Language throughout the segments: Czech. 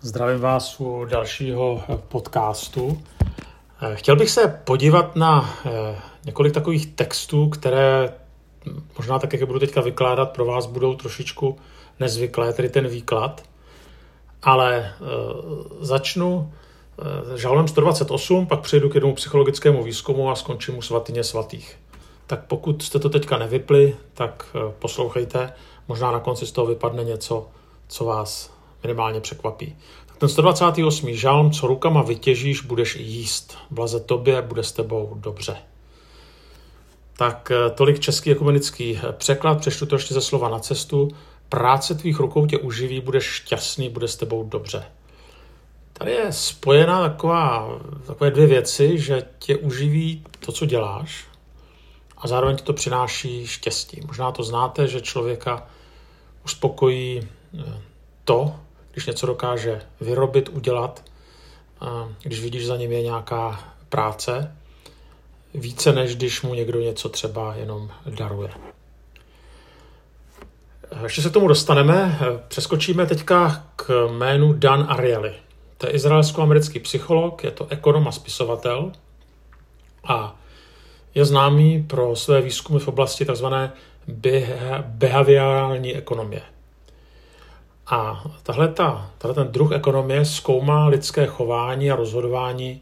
Zdravím vás u dalšího podcastu. Chtěl bych se podívat na eh, několik takových textů, které možná tak, jak je budu teďka vykládat, pro vás budou trošičku nezvyklé, tedy ten výklad. Ale eh, začnu eh, žalem 128, pak přejdu k jednomu psychologickému výzkumu a skončím u svatyně svatých. Tak pokud jste to teďka nevypli, tak poslouchejte. Možná na konci z toho vypadne něco, co vás minimálně překvapí. Tak ten 128. žalm, co rukama vytěžíš, budeš jíst. Blaze tobě, bude s tebou dobře. Tak eh, tolik český ekumenický eh, překlad, přečtu to ještě ze slova na cestu. Práce tvých rukou tě uživí, budeš šťastný, bude s tebou dobře. Tady je spojená taková, takové dvě věci, že tě uživí to, co děláš, a zároveň ti to přináší štěstí. Možná to znáte, že člověka uspokojí eh, to, když něco dokáže vyrobit, udělat, když vidíš, za ním je nějaká práce, více než když mu někdo něco třeba jenom daruje. Ještě se k tomu dostaneme. Přeskočíme teďka k jménu Dan Ariely. To je izraelsko-americký psycholog, je to ekonom a spisovatel a je známý pro své výzkumy v oblasti tzv. behaviorální ekonomie. A tahle, ta, tahle ten druh ekonomie zkoumá lidské chování a rozhodování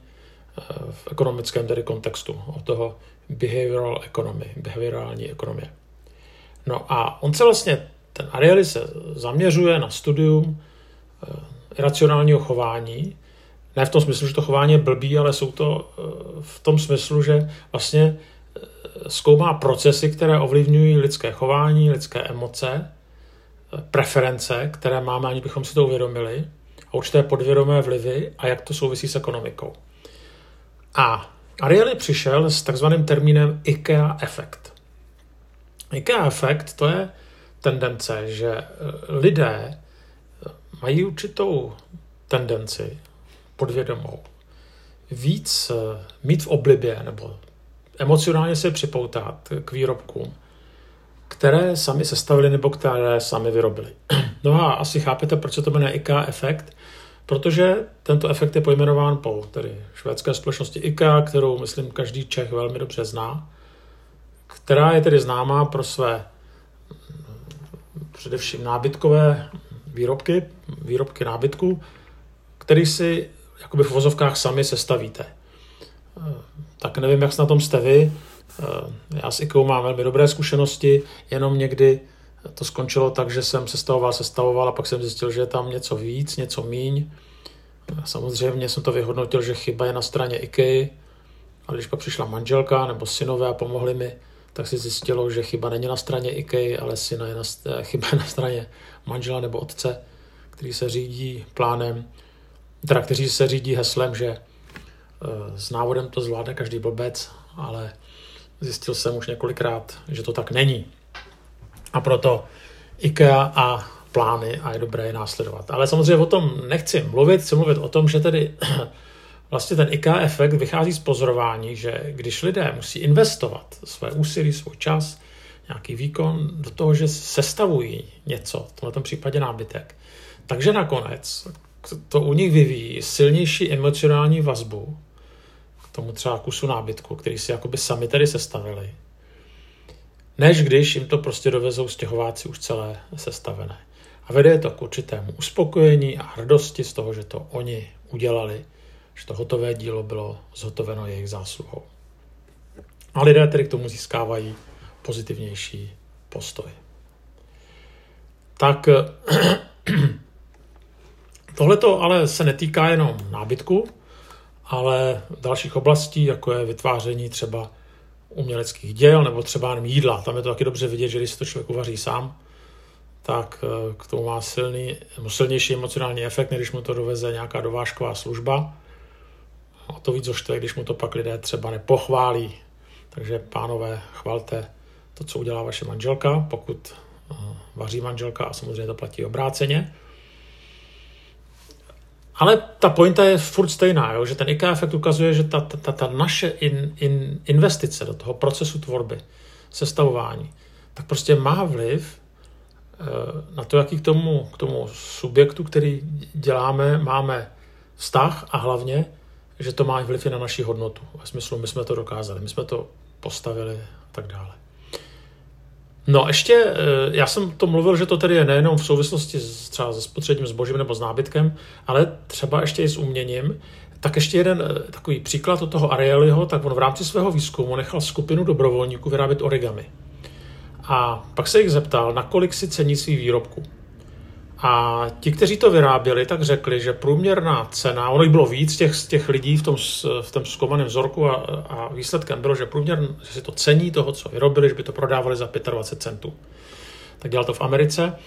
eh, v ekonomickém tedy kontextu, od toho behavioral economy, behaviorální ekonomie. No a on se vlastně, ten Ariely se zaměřuje na studium eh, iracionálního chování, ne v tom smyslu, že to chování je blbý, ale jsou to eh, v tom smyslu, že vlastně zkoumá procesy, které ovlivňují lidské chování, lidské emoce preference, které máme, ani bychom si to uvědomili, a určité podvědomé vlivy a jak to souvisí s ekonomikou. A Ariely přišel s takzvaným termínem IKEA efekt. IKEA efekt to je tendence, že eh, lidé eh, mají určitou tendenci podvědomou víc eh, mít v oblibě nebo emocionálně se připoutat k výrobkům, které sami sestavili nebo které sami vyrobili. No a asi chápete, proč se to jmenuje IKEA efekt, protože tento efekt je pojmenován po tedy švédské společnosti IKEA, kterou, myslím, každý Čech velmi dobře zná, která je tedy známá pro své především nábytkové výrobky, výrobky nábytku, který si jakoby v vozovkách sami sestavíte. Tak nevím, jak na tom jste vy, Eh, já s IKEA mám velmi dobré zkušenosti, jenom někdy to skončilo tak, že jsem sestavoval, sestavoval a pak jsem zjistil, že je tam něco víc, něco míň. Samozřejmě jsem to vyhodnotil, že chyba je na straně IKEA, a když pak přišla manželka nebo synové a pomohli mi, tak si zjistilo, že chyba není na straně IKEA, ale syna je na, eh, chyba je na straně manžela nebo otce, který se řídí plánem, teda kteří se řídí heslem, že eh, s návodem to zvládne každý blbec, ale Zjistil jsem už několikrát, že to tak není. A proto IKEA a plány a je dobré je následovat. Ale samozřejmě o tom nechci mluvit, chci mluvit o tom, že tedy vlastně ten IKEA efekt vychází z pozorování, že když lidé musí investovat své úsilí, svůj čas, nějaký výkon do toho, že sestavují něco, v tomto případě nábytek, takže nakonec to u nich vyvíjí silnější emocionální vazbu tomu třeba kusu nábytku, který si jakoby sami tady sestavili, než když jim to prostě dovezou stěhováci už celé sestavené. A vede to k určitému uspokojení a hrdosti z toho, že to oni udělali, že to hotové dílo bylo zhotoveno jejich zásluhou. A lidé tedy k tomu získávají pozitivnější postoj. Tak tohle ale se netýká jenom nábytku, ale dalších oblastí, jako je vytváření třeba uměleckých děl nebo třeba jenom jídla. Tam je to taky dobře vidět, že když si to člověk uvaří sám, tak eh, k tomu má silný, silnější emocionální efekt, než když mu to doveze nějaká dovážková služba. A to víc zoštve, když mu to pak lidé třeba nepochválí. Takže pánové, chvalte to, co udělá vaše manželka, pokud eh, vaří manželka a samozřejmě to platí obráceně. Ale ta pointa je furt stejná, jo? že ten IKEA efekt ukazuje, že ta, ta, ta naše in, in, investice do toho procesu tvorby, sestavování, tak prostě má vliv eh, na to, jaký k tomu, k tomu subjektu, který děláme, máme vztah a hlavně, že to má vliv i na naši hodnotu. Ve smyslu, my jsme to dokázali, my jsme to postavili a tak dále. No ještě, eh, já jsem to mluvil, že to tedy je nejenom v souvislosti s, třeba se spotřebním zbožím nebo s nábytkem, ale třeba ještě i s uměním. Tak ještě jeden eh, takový příklad od toho Arielyho, tak on v rámci svého výzkumu nechal skupinu dobrovolníků vyrábět origami. A pak se jich zeptal, nakolik si cení svý výrobku. A ti, kteří to vyráběli, tak řekli, že průměrná cena, ono jich bylo víc těch, těch lidí v tom, v tom zkoumaném vzorku a, a výsledkem bylo, že průměr, že si to cení toho, co vyrobili, že by to prodávali za 25 centů. Tak dělal to v Americe.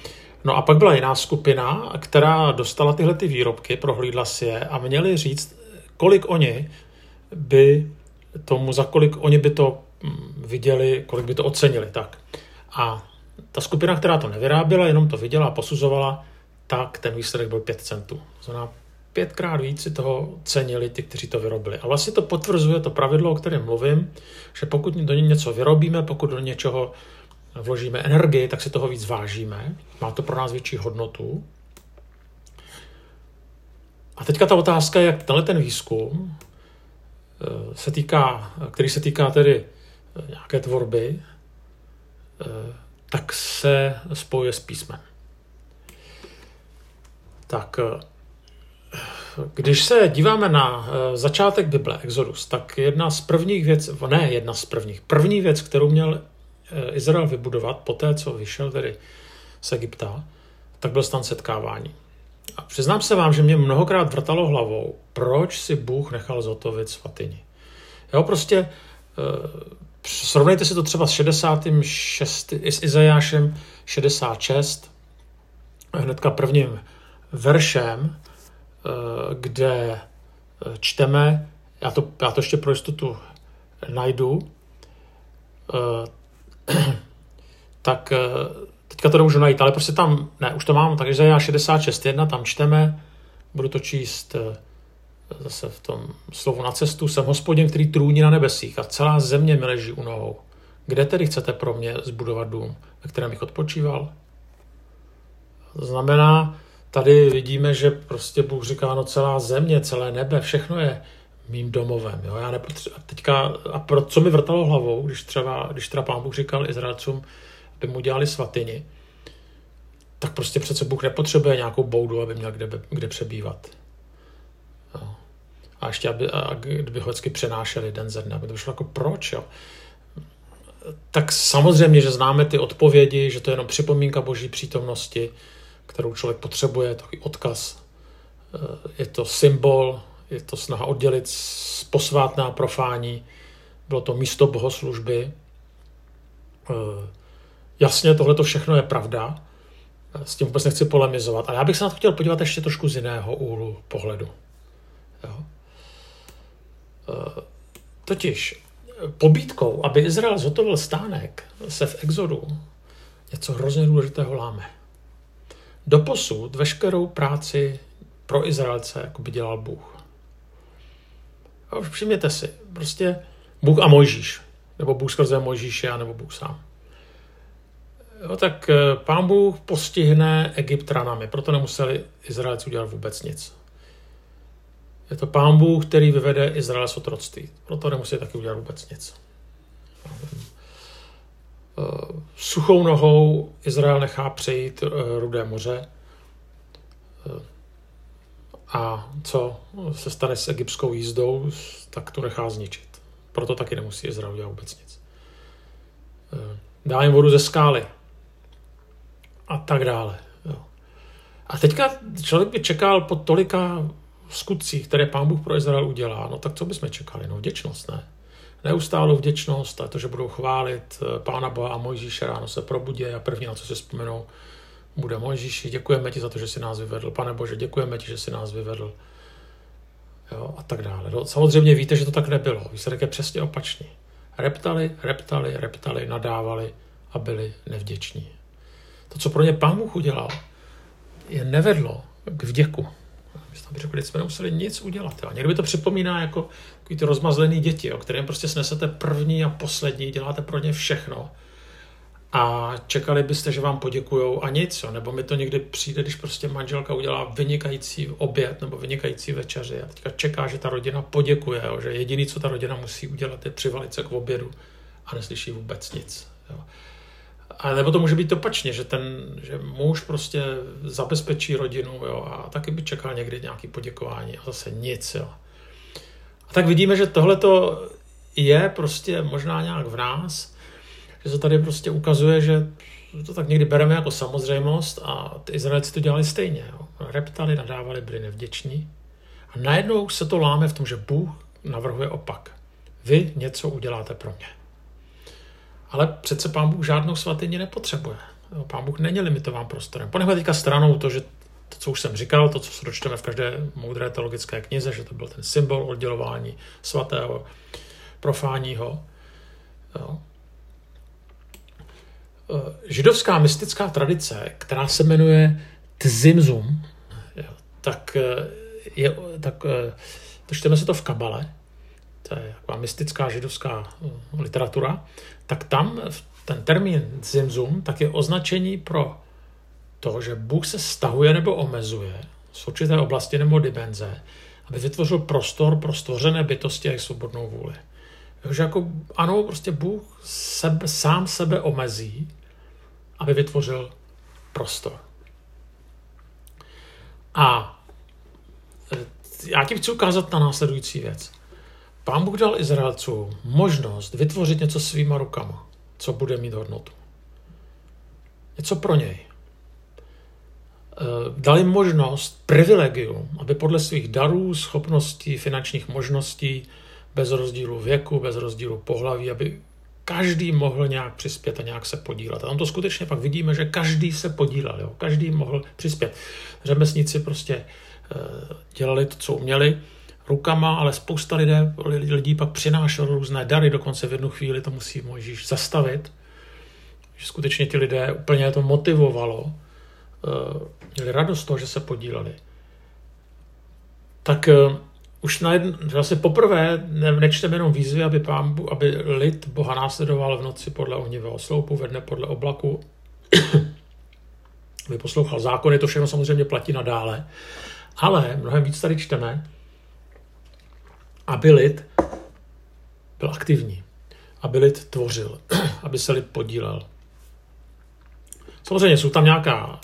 No a pak byla jiná skupina, která dostala tyhle ty výrobky, prohlídla si je a měli říct, kolik oni by tomu, za kolik oni by to mm, viděli, kolik by to ocenili. Tak. A ta skupina, která to nevyráběla, jenom to viděla a posuzovala, tak ten výsledek byl 5 centů. Znamená, pětkrát víc si toho cenili ty, kteří to vyrobili. A vlastně to potvrzuje to pravidlo, o kterém mluvím, že pokud do něj něco vyrobíme, pokud do něčeho vložíme energii, tak si toho víc vážíme. Má to pro nás větší hodnotu. A teďka ta otázka jak tenhle ten výzkum eh, se týká, který se týká tedy eh, nějaké tvorby, eh, tak se spojuje s písmem. Tak když se díváme na začátek Bible, Exodus, tak jedna z prvních věcí, ne jedna z prvních, první věc, kterou měl Izrael vybudovat po té, co vyšel tedy z Egypta, tak byl stan setkávání. A přiznám se vám, že mě mnohokrát vrtalo hlavou, proč si Bůh nechal zotovit svatyni. Jo, prostě srovnejte si to třeba s 66, s Izajášem 66, hnedka prvním veršem, e, kde čteme, já to, já to ještě pro jistotu najdu, e, tak teďka to nemůžu najít, ale prostě tam, ne, už to mám, takže já 66.1, tam čteme, budu to číst eh, zase v tom slovu na cestu, jsem hospodin, který trůní na nebesích a celá země mi leží u nohou. Kde tedy chcete pro mě zbudovat dům, ve kterém bych odpočíval? Znamená, tady vidíme, že prostě Bůh říká, no celá země, celé nebe, všechno je mým domovem. Jo? Já nepotře- a teďka, a pro, co mi vrtalo hlavou, když třeba, když třeba pán Bůh říkal Izraelcům, aby mu dělali svatyni, tak prostě přece Bůh nepotřebuje nějakou boudu, aby měl kde, kde přebývat. A ještě, aby, a kdyby ho vždycky přenášeli den ze dne, aby to šlo jako proč, jo? Tak samozřejmě, že známe ty odpovědi, že to je jenom připomínka boží přítomnosti, kterou člověk potřebuje, takový odkaz. Je to symbol, je to snaha oddělit posvátná profání, bylo to místo bohoslužby, Jasně, tohle to všechno je pravda, s tím vůbec nechci polemizovat, ale já bych se na to chtěl podívat ještě trošku z jiného úhlu pohledu. Jo? Totiž pobítkou, aby Izrael zhotovil stánek, se v Exodu něco hrozně důležitého láme. Doposud veškerou práci pro Izraelce jako by dělal Bůh. A už všimněte si, prostě Bůh a Mojžíš, nebo Bůh skrze Mojžíše, nebo Bůh sám jo, tak eh, pán Bůh postihne Egypt ranami, proto nemuseli Izraelci udělat vůbec nic. Je to pán Bůh, který vyvede Izrael z otroctví, proto nemusí taky udělat vůbec nic. Eh, suchou nohou Izrael nechá přejít eh, Rudé moře. A co se stane s egyptskou jízdou, tak to nechá zničit. Proto taky nemusí Izrael udělat vůbec nic. Dá jim vodu ze skály, a tak dále. A teďka člověk by čekal po tolika skutcích, které pán Bůh pro Izrael udělá, no tak co bychom čekali? No vděčnost, ne? Neustálou vděčnost a to, že budou chválit eh, pána Boha a Mojžíše ráno se probudí a první, na co si vzpomenou, bude Mojžíši, děkujeme ti za to, že jsi nás vyvedl. Pane Bože, děkujeme ti, že jsi nás vyvedl. Jo, a tak dále. No, samozřejmě víte, že to tak nebylo. Výsledek je přesně opačný. Reptali, reptali, reptali, nadávali a byli nevděční. To, co pro ně pán Bůh udělal, je nevedlo k vděku. My jsme řekli, jsme nemuseli nic udělat. Jo. Někdo by to připomíná jako takový ty rozmazlený děti, o kterým prostě snesete první a poslední, děláte pro ně všechno. a čekali byste, že vám poděkujou a nic, jo. nebo mi to někdy přijde, když prostě manželka udělá vynikající oběd nebo vynikající večeři a teďka čeká, že ta rodina poděkuje, jo. že jediný, co ta rodina musí udělat, je přivalit se k obědu a neslyší vůbec nic. Jo. A nebo to může být opačně, že ten že muž prostě zabezpečí rodinu jo, a taky by čekal někdy nějaký poděkování a zase nic. Jo. A tak vidíme, že tohle je prostě možná nějak v nás, že se tady prostě ukazuje, že to tak někdy bereme jako samozřejmost a ty Izraelci to dělali stejně. Jo. Reptali, nadávali, byli nevděční. A najednou se to láme v tom, že Bůh navrhuje opak. Vy něco uděláte pro mě. Ale přece pán Bůh žádnou svatyni nepotřebuje. Pán Bůh není limitován prostorem. Ponechme teďka stranou to, že to, co už jsem říkal, to, co se dočteme v každé moudré teologické knize, že to byl ten symbol oddělování svatého, profáního. Jo. Eh, židovská mystická tradice, která se jmenuje Tzimzum, tak, eh, je, tak to čteme se to v Kabale, to je taková mystická židovská literatura, tak tam ten termín Tzimzum tak je označení pro to, že Bůh se stahuje nebo omezuje z určité oblasti nebo dimenze, aby vytvořil prostor pro stvořené bytosti a jejich svobodnou vůli. Takže jako ano, prostě Bůh sebe, sám sebe omezí, aby vytvořil prostor. A e, já ti chci ukázat na následující věc. Pán Bůh dal Izraelcům možnost vytvořit něco svýma rukama, co bude mít hodnotu. Něco pro něj. E, dal jim možnost, privilegium, aby podle svých darů, schopností, finančních možností, bez rozdílu věku, bez rozdílu pohlaví, aby každý mohl nějak přispět a nějak se podílet. A tam to skutečně pak vidíme, že každý se podílel, jo? každý mohl přispět. Řemesníci prostě e, dělali to, co uměli, rukama, ale spousta lidé, lidí pak přinášel různé dary, dokonce v jednu chvíli to musí Mojžíš zastavit, že skutečně ti lidé úplně to motivovalo, e, měli radost z toho, že se podíleli. Tak e, už na jedn, vlastně poprvé ne, nečteme jenom výzvy, aby, pán, aby lid Boha následoval v noci podle ohnivého sloupu, ve dne podle oblaku, aby poslouchal zákony, to všechno samozřejmě platí nadále. Ale mnohem víc tady čteme, aby lid byl aktivní, aby lid tvořil, aby se lid podílel. Samozřejmě jsou tam nějaká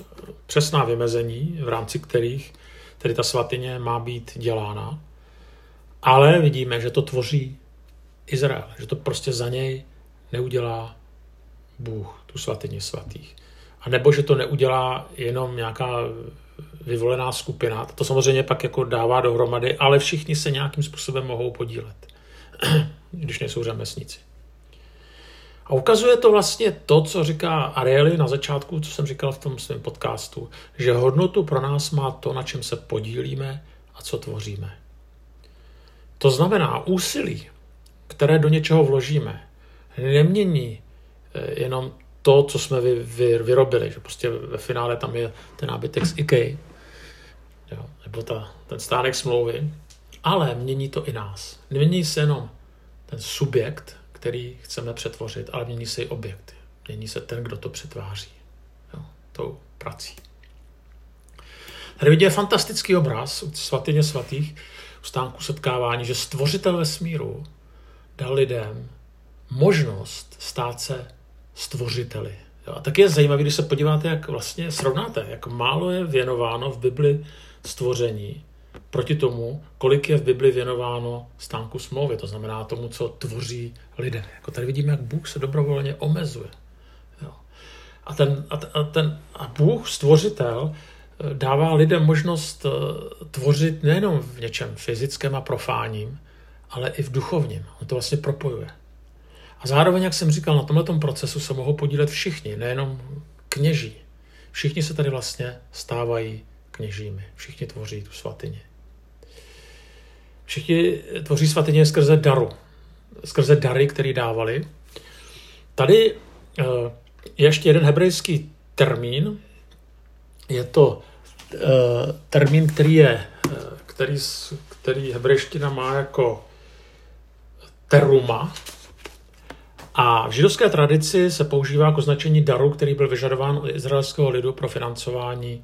přesná vymezení, v rámci kterých tedy ta svatyně má být dělána. Ale vidíme, že to tvoří Izrael, že to prostě za něj neudělá Bůh, tu svatyni svatých. A nebo že to neudělá jenom nějaká vyvolená skupina. To samozřejmě pak jako dává dohromady, ale všichni se nějakým způsobem mohou podílet, když nejsou řemesníci. A ukazuje to vlastně to, co říká Ariely na začátku, co jsem říkal v tom svém podcastu, že hodnotu pro nás má to, na čem se podílíme a co tvoříme. To znamená, úsilí, které do něčeho vložíme, nemění eh, jenom to, co jsme vy, vy, vyrobili, že prostě ve finále tam je ten nábytek z IKEA, jo, nebo ta, ten stánek smlouvy, ale mění to i nás. Nemění se jenom ten subjekt, který chceme přetvořit, ale mění se i objekt. Mění se ten, kdo to přetváří jo, tou prací. Tady vidíte fantastický obraz u svatyně svatých, stánku setkávání, že stvořitel vesmíru dal lidem možnost stát se stvořiteli. A tak je zajímavé, když se podíváte, jak vlastně srovnáte, jak málo je věnováno v Bibli stvoření proti tomu, kolik je v Bibli věnováno stánku smlouvy, to znamená tomu, co tvoří lidé. Jako tady vidíme, jak Bůh se dobrovolně omezuje. Jo. A, ten, a, ten, a, ten, a Bůh, stvořitel, dává lidem možnost eh, tvořit nejenom v něčem fyzickém a profáním, ale i v duchovním. On to vlastně propojuje. A zároveň, jak jsem říkal, na tomto procesu se mohou podílet všichni, nejenom kněží. Všichni se tady vlastně stávají kněžími. Všichni tvoří tu svatyni. Všichni tvoří svatyně skrze daru. Skrze dary, které dávali. Tady eh, je ještě jeden hebrejský termín, je to uh, termín, který je, uh, který, který hebrejština má jako teruma A v židovské tradici se používá k označení daru, který byl vyžadován od izraelského lidu pro financování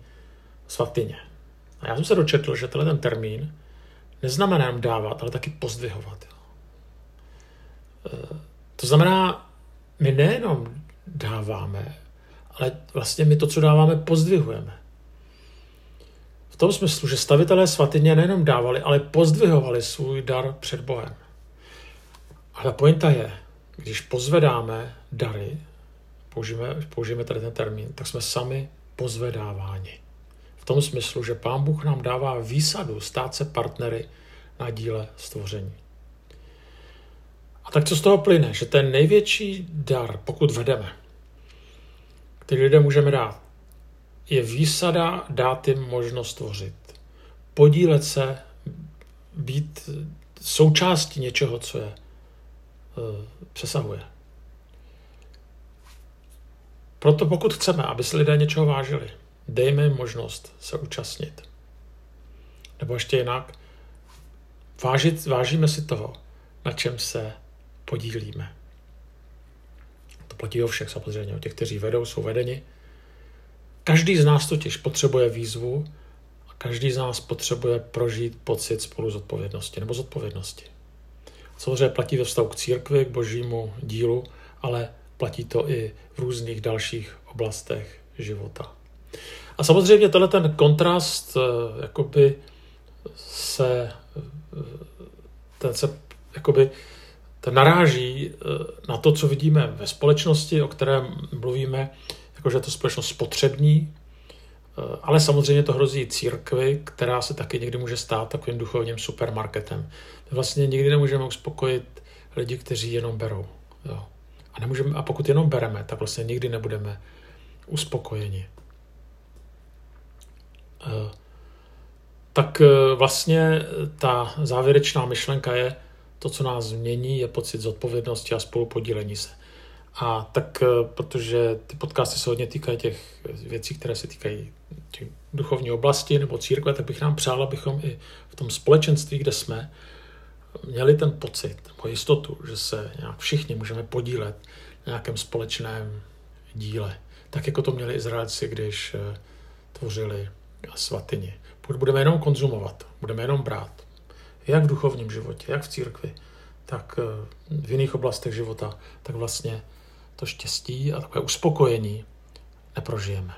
svatyně. A já jsem se dočetl, že tenhle ten termín neznamená jen dávat, ale taky pozdvihovat. E, to znamená, my nejenom dáváme, ale vlastně my to, co dáváme, pozdvihujeme. V tom smyslu, že stavitelé svatyně nejenom dávali, ale pozdvihovali svůj dar před Bohem. Ale pointa je, když pozvedáme dary, použijeme, použijeme tady ten termín, tak jsme sami pozvedáváni. V tom smyslu, že Pán Bůh nám dává výsadu stát se partnery na díle stvoření. A tak co z toho plyne? Že ten největší dar, pokud vedeme, který lidem můžeme dát, je výsada dát jim možnost tvořit. Podílet se, být součástí něčeho, co je Eh, přesahuje. Proto pokud chceme, aby se lidé něčeho vážili, dejme jim možnost se účastnit. Nebo ještě jinak, vážit, vážíme si toho, na čem se podílíme. To platí o všech samozřejmě, o těch, kteří vedou, jsou vedeni. Každý z nás totiž potřebuje výzvu a každý z nás potřebuje prožít pocit spolu zodpovědnosti nebo zodpovědnosti. Samozřejmě platí ve vztahu k církvi, k božímu dílu, ale platí to i v různých dalších oblastech života. A samozřejmě tenhle ten kontrast eh, jakoby se, eh, ten se jakoby ten naráží eh, na to, co vidíme ve společnosti, o kterém mluvíme, jakože je to společnost spotřební, ale samozřejmě to hrozí církvi, která se taky někdy může stát takovým duchovním supermarketem. My vlastně nikdy nemůžeme uspokojit lidi, kteří jenom berou. Jo. A, nemůžeme, a pokud jenom bereme, tak vlastně nikdy nebudeme uspokojeni. Eh, tak eh, vlastně ta závěrečná myšlenka je, to, co nás změní, je pocit zodpovědnosti a spolupodílení se. A tak, protože ty podcasty se hodně týkají těch věcí, které se týkají těch duchovní oblasti nebo církve, tak bych nám přál, abychom i v tom společenství, kde jsme, měli ten pocit nebo jistotu, že se nějak všichni můžeme podílet na nějakém společném díle. Tak jako to měli Izraelci, když eh, tvořili svatyni. Pokud budeme jenom konzumovat, budeme jenom brát, jak v duchovním životě, jak v církvi, tak eh, v jiných oblastech života, tak vlastně to štěstí a takové uspokojení neprožijeme.